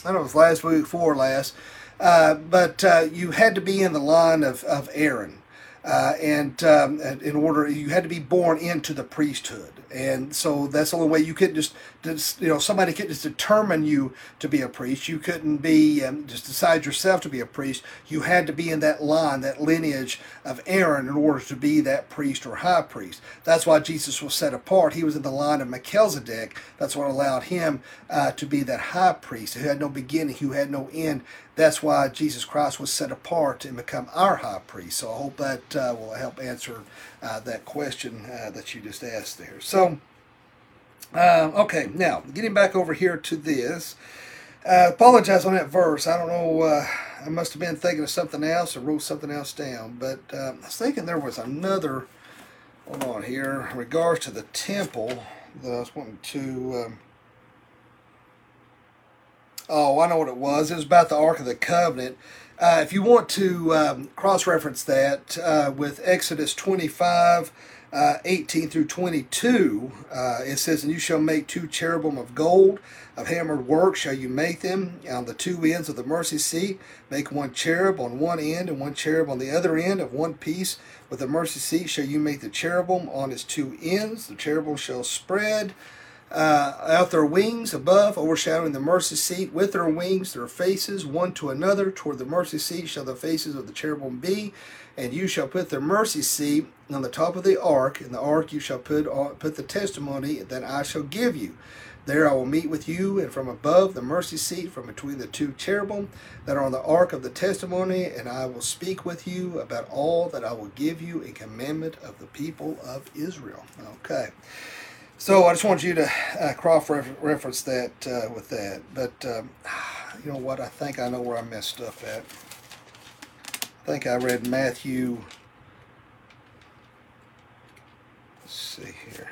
I don't know, if last week, before last. Uh, but uh, you had to be in the line of, of Aaron. Uh, and um, in order, you had to be born into the priesthood and so that's the only way you could just, just you know somebody could just determine you to be a priest. You couldn't be um, just decide yourself to be a priest. You had to be in that line that lineage of aaron in order to be that priest or high priest. That's why jesus was set apart. He was in the line of melchizedek. That's what allowed him uh, to be that high priest. Who had no beginning. Who had no end. That's why jesus christ was set apart and become our high priest. So i hope that uh, will help answer uh, that question uh, that you just asked there. So, uh, okay, now getting back over here to this. Uh, apologize on that verse. I don't know. Uh, I must have been thinking of something else or wrote something else down. But uh, I was thinking there was another. Hold on here. In regards to the temple that I was wanting to. Um, oh, I know what it was. It was about the Ark of the Covenant. Uh, if you want to um, cross reference that uh, with Exodus 25, uh, 18 through 22, uh, it says, And you shall make two cherubim of gold, of hammered work shall you make them on the two ends of the mercy seat. Make one cherub on one end and one cherub on the other end of one piece. With the mercy seat shall you make the cherubim on its two ends. The cherubim shall spread uh, out their wings above, overshadowing the mercy seat. With their wings, their faces one to another. Toward the mercy seat shall the faces of the cherubim be. And you shall put the mercy seat on the top of the ark. In the ark you shall put, put the testimony that I shall give you. There I will meet with you, and from above the mercy seat, from between the two cherubim that are on the ark of the testimony, and I will speak with you about all that I will give you a commandment of the people of Israel. Okay. So I just want you to uh, cross reference that uh, with that. But um, you know what? I think I know where I messed up at. I think I read Matthew. Let's see here.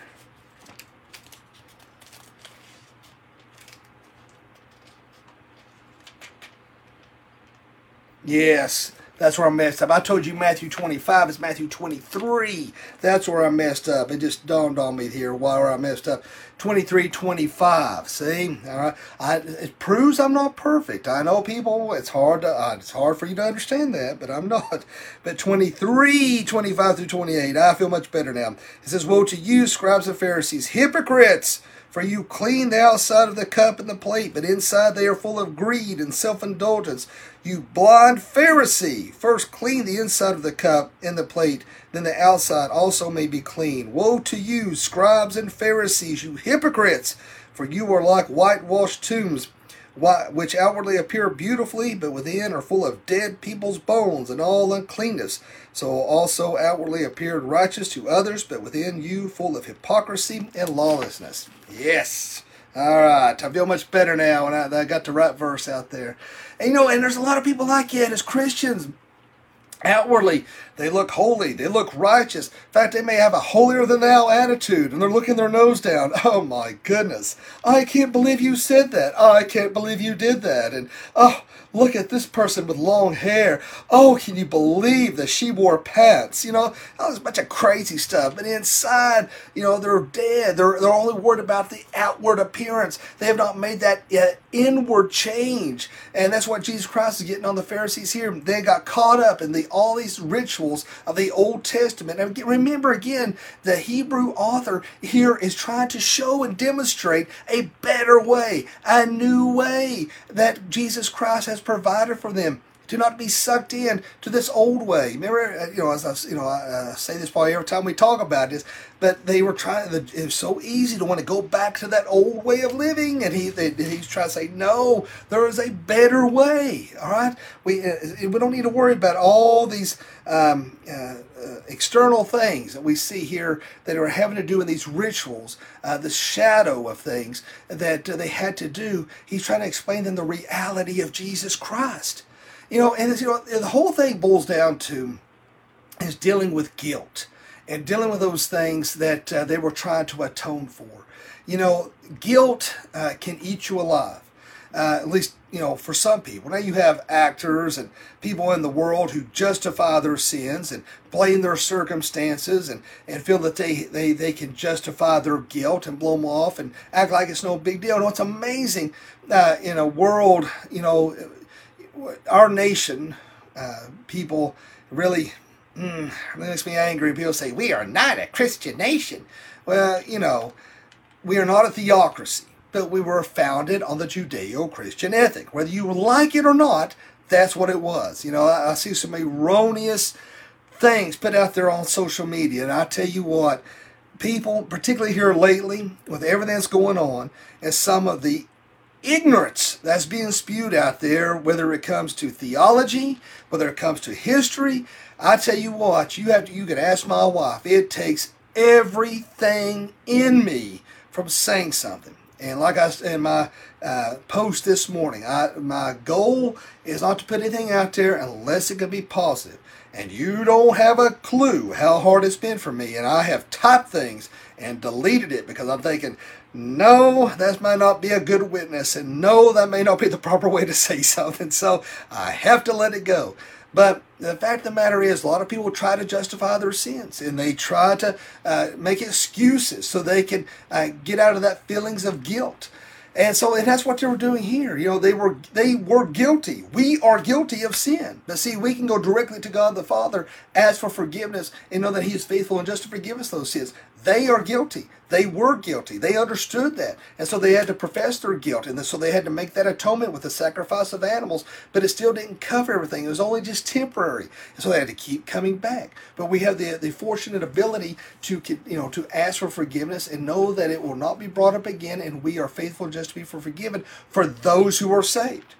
Yes, that's where I messed up. I told you Matthew 25 is Matthew 23. That's where I messed up. It just dawned on me here where I messed up. 23, 25. See, all right. I, it proves I'm not perfect. I know people. It's hard to. Uh, it's hard for you to understand that, but I'm not. But 23, 25 through 28. I feel much better now. It says, "Woe to you, scribes and Pharisees, hypocrites!" For you clean the outside of the cup and the plate, but inside they are full of greed and self indulgence. You blind Pharisee, first clean the inside of the cup and the plate, then the outside also may be clean. Woe to you, scribes and Pharisees, you hypocrites! For you are like whitewashed tombs which outwardly appear beautifully, but within are full of dead people's bones and all uncleanness. So also outwardly appeared righteous to others, but within you full of hypocrisy and lawlessness. Yes. All right, I feel much better now, and I, I got the right verse out there. And you know, and there's a lot of people like that as Christians. Outwardly, they look holy, they look righteous. In fact, they may have a holier than thou attitude and they're looking their nose down. Oh my goodness. I can't believe you said that. I can't believe you did that. And oh, look at this person with long hair. Oh, can you believe that she wore pants? You know, oh, there's a bunch of crazy stuff. But inside, you know, they're dead. They're, they're only worried about the outward appearance. They have not made that uh, inward change. And that's what Jesus Christ is getting on the Pharisees here. They got caught up in the all these rituals of the Old Testament. And remember again, the Hebrew author here is trying to show and demonstrate a better way, a new way that Jesus Christ has provided for them. Do not be sucked in to this old way. Remember, uh, you know, as I, you know, I say this probably every time we talk about this, but they were trying. It was so easy to want to go back to that old way of living, and he they, he's trying to say, no, there is a better way. All right, we uh, we don't need to worry about all these um, uh, uh, external things that we see here that are having to do with these rituals, uh, the shadow of things that they had to do. He's trying to explain them the reality of Jesus Christ. You know, and you know, the whole thing boils down to is dealing with guilt and dealing with those things that uh, they were trying to atone for. You know, guilt uh, can eat you alive. Uh, at least, you know, for some people. Now you have actors and people in the world who justify their sins and blame their circumstances and, and feel that they, they, they can justify their guilt and blow them off and act like it's no big deal. You know, it's amazing uh, in a world, you know, our nation, uh, people really, mm, makes me angry. People say, we are not a Christian nation. Well, you know, we are not a theocracy, but we were founded on the Judeo Christian ethic. Whether you like it or not, that's what it was. You know, I, I see some erroneous things put out there on social media, and I tell you what, people, particularly here lately, with everything that's going on, and some of the ignorance that's being spewed out there, whether it comes to theology, whether it comes to history. I tell you what, you have to, you can ask my wife. It takes everything in me from saying something. And like I said in my uh, post this morning, I, my goal is not to put anything out there unless it can be positive. And you don't have a clue how hard it's been for me. And I have typed things and deleted it because I'm thinking, no, that might not be a good witness, and no, that may not be the proper way to say something, so I have to let it go. But the fact of the matter is, a lot of people try to justify their sins and they try to uh, make excuses so they can uh, get out of that feelings of guilt. And so and that's what they were doing here. You know, they were they were guilty. We are guilty of sin. But see, we can go directly to God the Father, ask for forgiveness, and know that He is faithful and just to forgive us those sins. They are guilty. They were guilty. They understood that. And so they had to profess their guilt. And so they had to make that atonement with the sacrifice of animals. But it still didn't cover everything. It was only just temporary. And so they had to keep coming back. But we have the, the fortunate ability to, you know, to ask for forgiveness and know that it will not be brought up again. And we are faithful just to be forgiven for those who are saved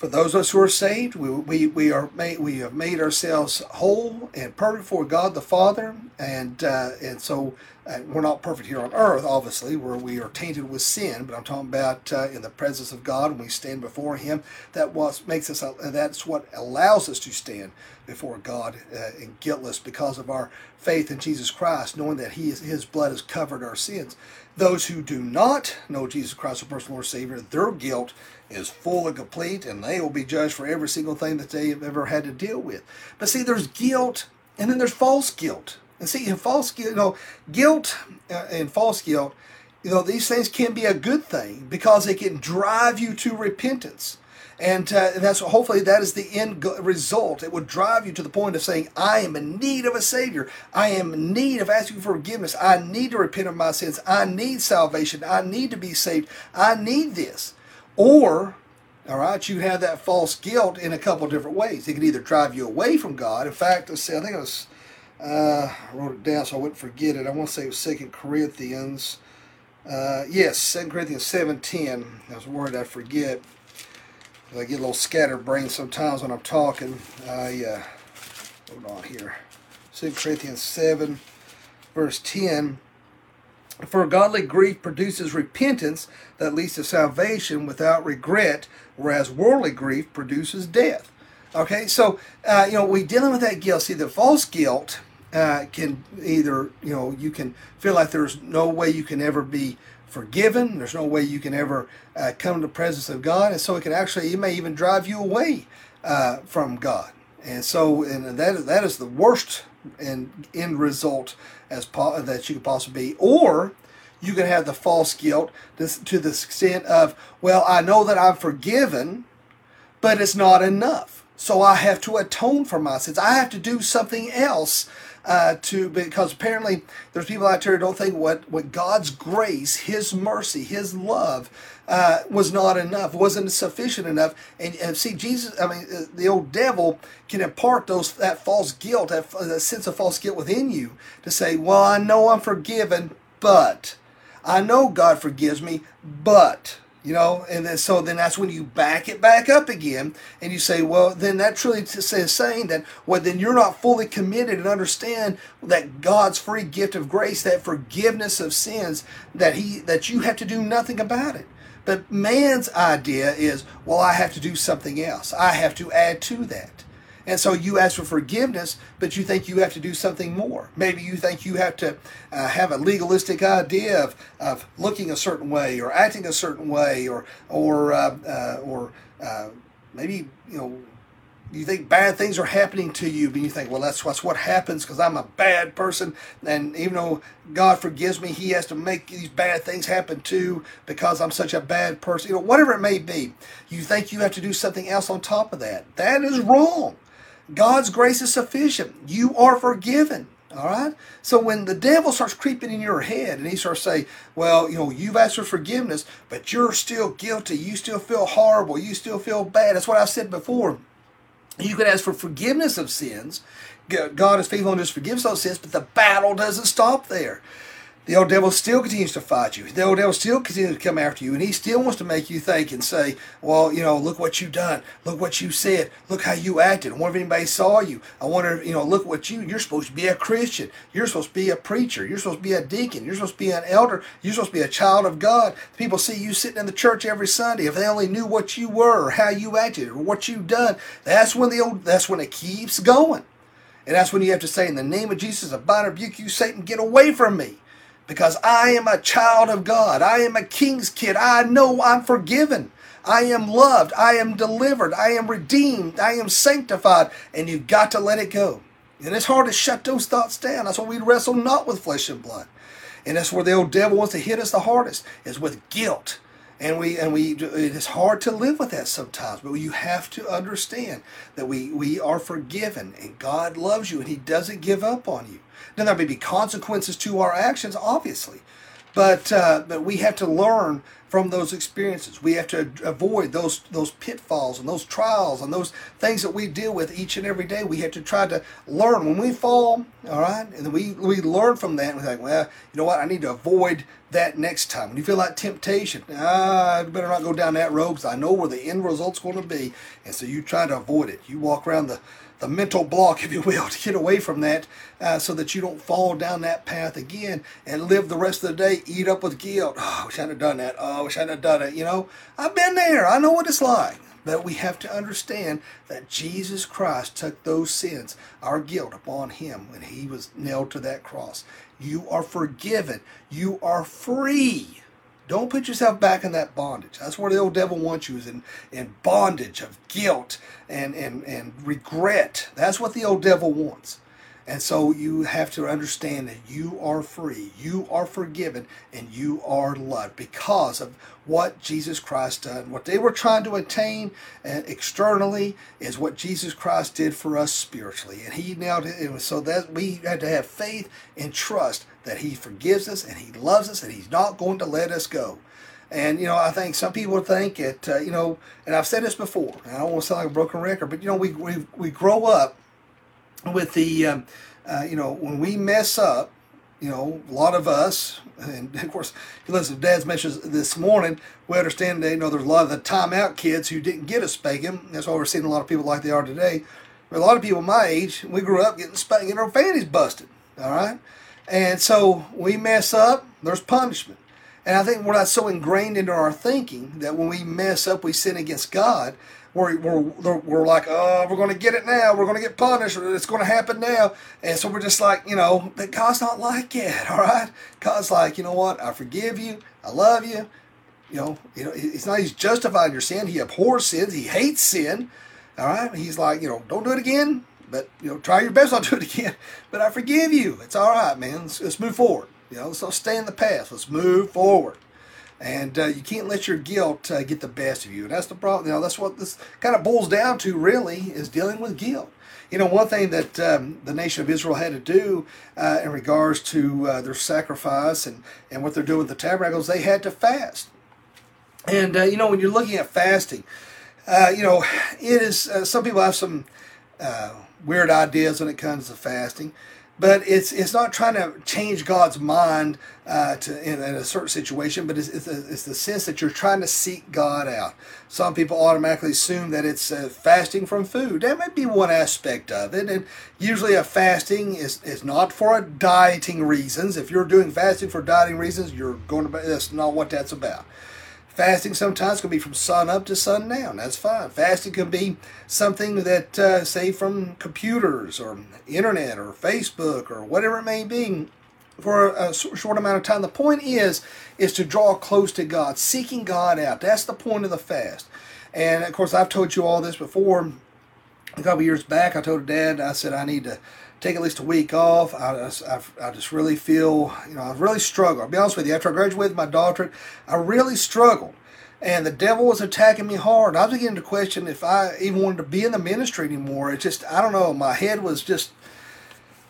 for those of us who are saved, we, we, we are made, we have made ourselves whole and perfect for God the Father, and uh, and so uh, we're not perfect here on earth, obviously, where we are tainted with sin, but I'm talking about uh, in the presence of God when we stand before Him. That what makes us. Uh, that's what allows us to stand before God uh, and guiltless because of our faith in Jesus Christ, knowing that He is, His blood has covered our sins. Those who do not know Jesus Christ as personal Lord Savior, their guilt is full and complete, and they will be judged for every single thing that they have ever had to deal with. But see, there's guilt, and then there's false guilt. And see, in false guilt, you know, guilt uh, and false guilt, you know, these things can be a good thing because they can drive you to repentance. And uh, that's hopefully that is the end result. It would drive you to the point of saying, "I am in need of a Savior. I am in need of asking for forgiveness. I need to repent of my sins. I need salvation. I need to be saved. I need this." Or, all right, you have that false guilt in a couple different ways. It can either drive you away from God. In fact, let's see, I think it was uh, I wrote it down so I wouldn't forget it. I want to say it was Second Corinthians. Uh, yes, Second Corinthians seven ten. I was worried I'd forget. I get a little scatterbrained sometimes when I'm talking. I uh, hold on here. Second Corinthians seven, verse ten. For godly grief produces repentance that leads to salvation without regret, whereas worldly grief produces death. Okay, so uh, you know we dealing with that guilt. See, the false guilt uh, can either you know you can feel like there's no way you can ever be forgiven. There's no way you can ever uh, come to the presence of God, and so it can actually it may even drive you away uh, from God. And so, and that that is the worst and end result as po- uh, that you could possibly be. Or you can have the false guilt to the extent of, well, I know that I'm forgiven, but it's not enough. So I have to atone for my sins. I have to do something else uh, to because apparently there's people out there who don't think what what God's grace, His mercy, His love uh, was not enough, wasn't sufficient enough. And, and, see, Jesus, I mean, uh, the old devil can impart those that false guilt, that, that sense of false guilt within you to say, well, I know I'm forgiven, but I know God forgives me, but you know and then so then that's when you back it back up again and you say well then that truly is saying that well then you're not fully committed and understand that god's free gift of grace that forgiveness of sins that he that you have to do nothing about it. But man's idea is well i have to do something else. I have to add to that and so you ask for forgiveness, but you think you have to do something more. Maybe you think you have to uh, have a legalistic idea of, of looking a certain way or acting a certain way, or or uh, uh, or uh, maybe you know you think bad things are happening to you, but you think, well, that's, that's what happens because I'm a bad person. And even though God forgives me, He has to make these bad things happen too because I'm such a bad person. You know, whatever it may be, you think you have to do something else on top of that. That is wrong. God's grace is sufficient. You are forgiven. All right. So when the devil starts creeping in your head and he starts saying, "Well, you know, you've asked for forgiveness, but you're still guilty. You still feel horrible. You still feel bad." That's what I said before. You can ask for forgiveness of sins. God is faithful and just forgives those sins, but the battle doesn't stop there. The old devil still continues to fight you. The old devil still continues to come after you, and he still wants to make you think and say, "Well, you know, look what you've done. Look what you said. Look how you acted. I wonder if anybody saw you. I wonder, you know, look what you. You're supposed to be a Christian. You're supposed to be a preacher. You're supposed to be a deacon. You're supposed to be an elder. You're supposed to be a child of God. People see you sitting in the church every Sunday. If they only knew what you were, or how you acted, or what you've done, that's when the old. That's when it keeps going." And that's when you have to say, in the name of Jesus, I bind and rebuke you, Satan, get away from me because I am a child of God. I am a king's kid. I know I'm forgiven. I am loved. I am delivered. I am redeemed. I am sanctified. And you've got to let it go. And it's hard to shut those thoughts down. That's why we wrestle not with flesh and blood. And that's where the old devil wants to hit us the hardest, is with guilt. And we and we it is hard to live with that sometimes, but you have to understand that we we are forgiven and God loves you and He doesn't give up on you. Now there may be consequences to our actions, obviously, but uh, but we have to learn from those experiences. We have to avoid those those pitfalls and those trials and those things that we deal with each and every day. We have to try to learn when we fall, all right, and we we learn from that. And we're like, well, you know what? I need to avoid that next time. When you feel like temptation, ah, I better not go down that road because I know where the end result's going to be, and so you try to avoid it. You walk around the the mental block, if you will, to get away from that uh, so that you don't fall down that path again and live the rest of the day eat up with guilt. Oh, I wish I hadn't done that. Oh, I wish I hadn't done it. You know, I've been there. I know what it's like. But we have to understand that Jesus Christ took those sins, our guilt, upon him when he was nailed to that cross. You are forgiven. You are free. Don't put yourself back in that bondage. That's where the old devil wants you is in, in bondage of guilt and, and, and regret. That's what the old devil wants. And so you have to understand that you are free, you are forgiven, and you are loved because of what Jesus Christ done. What they were trying to attain uh, externally is what Jesus Christ did for us spiritually. And he now it so that we had to have faith and trust that he forgives us and he loves us and he's not going to let us go. And you know, I think some people think it. Uh, you know, and I've said this before. I don't want to sound like a broken record, but you know, we we, we grow up with the, um, uh, you know, when we mess up, you know, a lot of us, and of course, listen to Dad's message this morning, we understand that, you know, there's a lot of the timeout kids who didn't get a spanking. That's why we're seeing a lot of people like they are today. But a lot of people my age, we grew up getting spanked, getting our fannies busted, all right? And so we mess up, there's punishment. And I think we're not so ingrained into our thinking that when we mess up, we sin against God, we're, we're, we're like, oh, we're going to get it now. We're going to get punished. It's going to happen now. And so we're just like, you know, God's not like it, all right? God's like, you know what? I forgive you. I love you. You know, you know, it's not he's justifying your sin. He abhors sins. He hates sin. All right. He's like, you know, don't do it again. But you know, try your best not to do it again. But I forgive you. It's all right, man. Let's, let's move forward. You know, let's stay in the past. Let's move forward. And uh, you can't let your guilt uh, get the best of you. And that's the problem. You know, that's what this kind of boils down to, really, is dealing with guilt. You know, one thing that um, the nation of Israel had to do uh, in regards to uh, their sacrifice and, and what they're doing with the tabernacles, they had to fast. And, uh, you know, when you're looking at fasting, uh, you know, it is, some people have some weird ideas when it comes to fasting but it's it's not trying to change God's mind uh, to in, in, a certain situation, but it's, it's, a, it's, the sense that you're trying to seek God out. Some people automatically assume that it's uh, fasting from food. That might be one aspect of it, and usually a fasting is, is not for dieting reasons. If you're doing fasting for dieting reasons, you're going to that's not what that's about. Fasting sometimes can be from sun up to sun down. That's fine. Fasting can be something that, uh, say, from computers or internet or Facebook or whatever it may be for a short amount of time. The point is, is to draw close to God, seeking God out. That's the point of the fast. And of course, I've told you all this before. A couple years back, I told Dad, I said I need to take at least a week off. I just, I, I just really feel, you know, I really struggle. I'll be honest with you. After I graduated my doctorate, I really struggled. And the devil was attacking me hard. I was beginning to question if I even wanted to be in the ministry anymore. It just, I don't know, my head was just,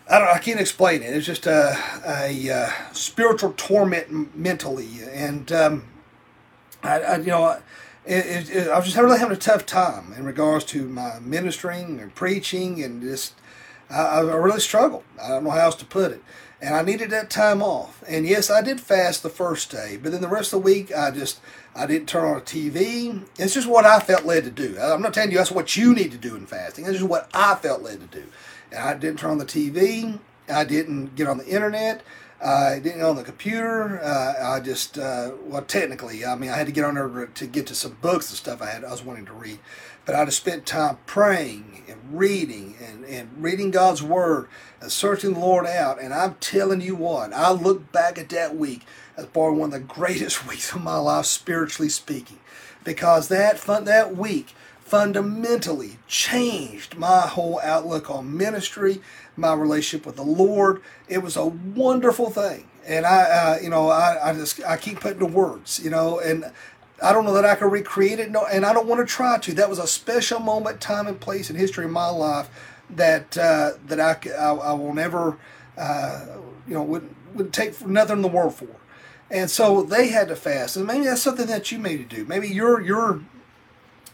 I don't I can't explain it. It's just a, a, a uh, spiritual torment mentally. And, um, I, I, you know, it, it, I was just really having a tough time in regards to my ministering and preaching and just I, I really struggled. I don't know how else to put it. And I needed that time off. And yes, I did fast the first day, but then the rest of the week, I just I didn't turn on a TV. It's just what I felt led to do. I'm not telling you that's what you need to do in fasting. It's just what I felt led to do. And I didn't turn on the TV. I didn't get on the internet. I didn't on the computer. Uh, I just, uh, well, technically, I mean, I had to get on there to get to some books and stuff I had I was wanting to read. But I'd have spent time praying and reading and, and reading God's Word and searching the Lord out. And I'm telling you what, I look back at that week as probably one of the greatest weeks of my life, spiritually speaking, because that fun, that week fundamentally changed my whole outlook on ministry, my relationship with the Lord. It was a wonderful thing. And I, uh, you know, I, I just, I keep putting the words, you know, and I don't know that I can recreate it, no, and I don't want to try to. That was a special moment, time, and place in history of my life that uh, that I, I, I, will never, uh, you know, would would take nothing in the world for. And so they had to fast, and maybe that's something that you may do. Maybe you're you're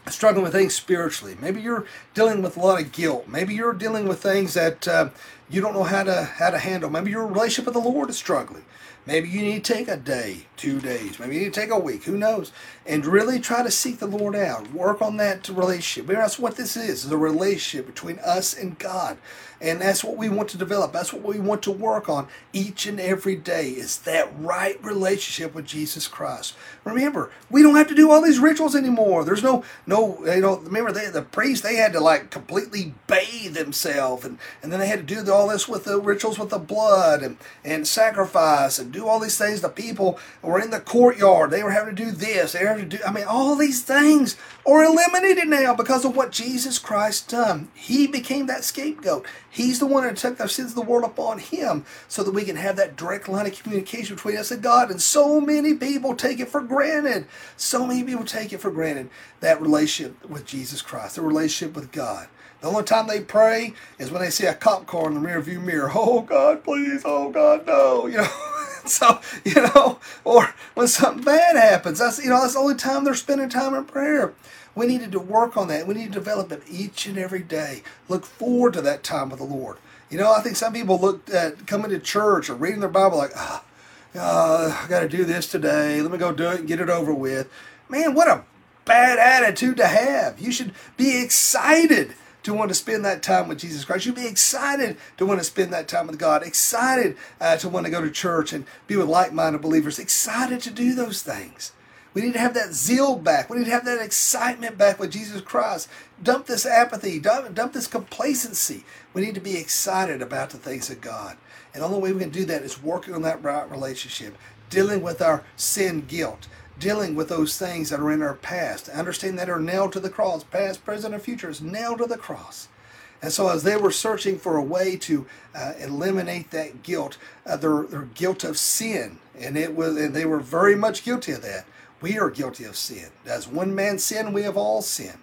struggling with things spiritually. Maybe you're dealing with a lot of guilt. Maybe you're dealing with things that uh, you don't know how to how to handle. Maybe your relationship with the Lord is struggling. Maybe you need to take a day, two days, maybe you need to take a week, who knows? And really try to seek the Lord out. Work on that relationship. That's what this is, a relationship between us and God. And that's what we want to develop. That's what we want to work on each and every day is that right relationship with Jesus Christ. Remember, we don't have to do all these rituals anymore. There's no no you know remember they, the priests they had to like completely bathe themselves and, and then they had to do all this with the rituals with the blood and, and sacrifice and do all these things. The people were in the courtyard. They were having to do this. They were having to do I mean all these things are eliminated now because of what Jesus Christ done. He became that scapegoat. He's the one that took the sins of the world upon him so that we can have that direct line of communication between us and God. And so many people take it for granted. So many people take it for granted that relationship with Jesus Christ, the relationship with God. The only time they pray is when they see a cop car in the rearview mirror. Oh God, please! Oh God, no! You know. so you know, or when something bad happens, that's you know that's the only time they're spending time in prayer. We needed to work on that. We need to develop it each and every day. Look forward to that time with the Lord. You know, I think some people look at coming to church or reading their Bible like, oh, I got to do this today. Let me go do it and get it over with. Man, what a bad attitude to have. You should be excited to want to spend that time with Jesus Christ. You'd be excited to want to spend that time with God, excited uh, to want to go to church and be with like minded believers, excited to do those things. We need to have that zeal back. We need to have that excitement back with Jesus Christ. Dump this apathy, dump, dump this complacency. We need to be excited about the things of God. And the only way we can do that is working on that right relationship, dealing with our sin guilt, dealing with those things that are in our past, understanding that are nailed to the cross, past, present, and future is nailed to the cross. And so, as they were searching for a way to uh, eliminate that guilt, uh, their, their guilt of sin, and it was, and they were very much guilty of that we are guilty of sin. As one man sinned, we have all sinned.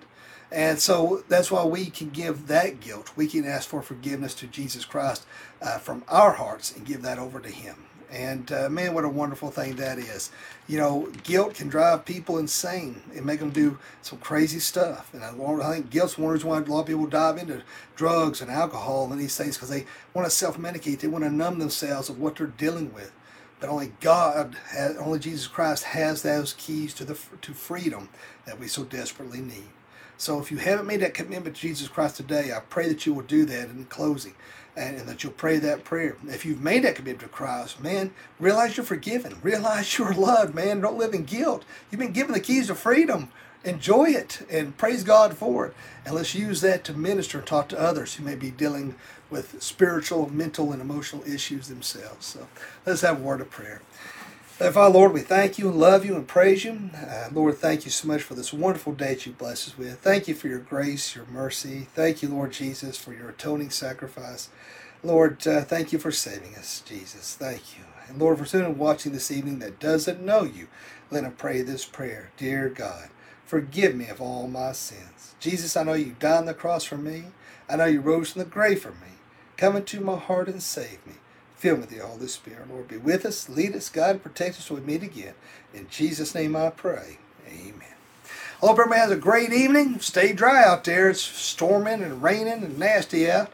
And so that's why we can give that guilt. We can ask for forgiveness to Jesus Christ uh, from our hearts and give that over to Him. And uh, man, what a wonderful thing that is. You know, guilt can drive people insane and make them do some crazy stuff. And I, think guilt's one reason why a lot of people dive into drugs and alcohol and these things because they want to self medicate. They want to numb themselves of what they're dealing with. But only God, has, only Jesus Christ has those keys to the to freedom that we so desperately need. So if you haven't made that commitment to Jesus Christ today, I pray that you will do that in closing and, and, that you'll pray that prayer. If you've made that commitment to Christ, man, realize you're forgiven. Realize you're loved, man. Don't live in guilt. You've been given the keys to freedom. Enjoy it and praise God for it. And let's use that to minister and talk to others who may be dealing with spiritual, mental, and emotional issues themselves. So let's have a word of prayer. Father, Lord, we thank you and love you and praise you. Uh, Lord, thank you so much for this wonderful day that you bless us with. Thank you for your grace, your mercy. Thank you, Lord Jesus, for your atoning sacrifice. Lord, uh, thank you for saving us, Jesus. Thank you. And Lord, for someone watching this evening that doesn't know you, let him pray this prayer. Dear God, forgive me of all my sins. Jesus, I know you died on the cross for me. I know you rose from the grave for me. Come into my heart and save me. Fill me with the Holy Spirit. Lord, be with us, lead us, God, protect us till we meet again. In Jesus' name I pray. Amen. I hope everybody has a great evening. Stay dry out there. It's storming and raining and nasty out.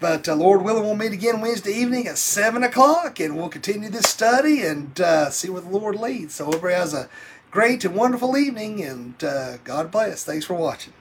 But uh, Lord willing, we'll meet again Wednesday evening at 7 o'clock and we'll continue this study and uh, see where the Lord leads. So, everybody has a great and wonderful evening and uh, God bless. Thanks for watching.